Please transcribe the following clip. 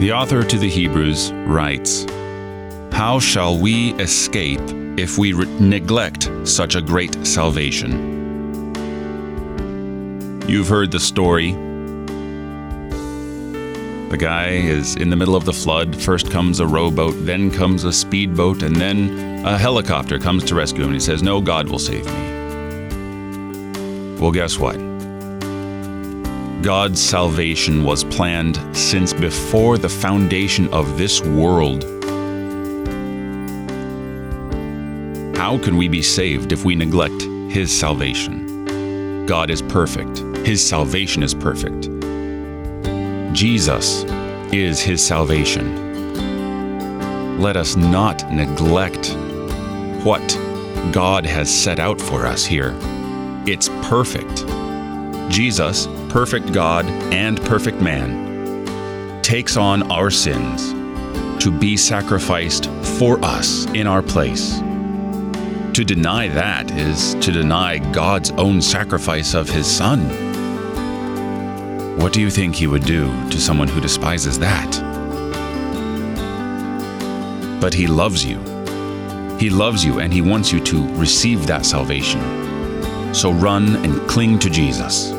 The author to the Hebrews writes How shall we escape if we re- neglect such a great salvation? You've heard the story. The guy is in the middle of the flood. First comes a rowboat, then comes a speedboat, and then a helicopter comes to rescue him. And He says, No, God will save me. Well, guess what? God's salvation was planned since before the foundation of this world. How can we be saved if we neglect His salvation? God is perfect, His salvation is perfect. Jesus is His salvation. Let us not neglect what God has set out for us here. It's perfect. Jesus, perfect God and perfect man, takes on our sins to be sacrificed for us in our place. To deny that is to deny God's own sacrifice of his Son. What do you think he would do to someone who despises that? But he loves you. He loves you and he wants you to receive that salvation. So run and cling to Jesus.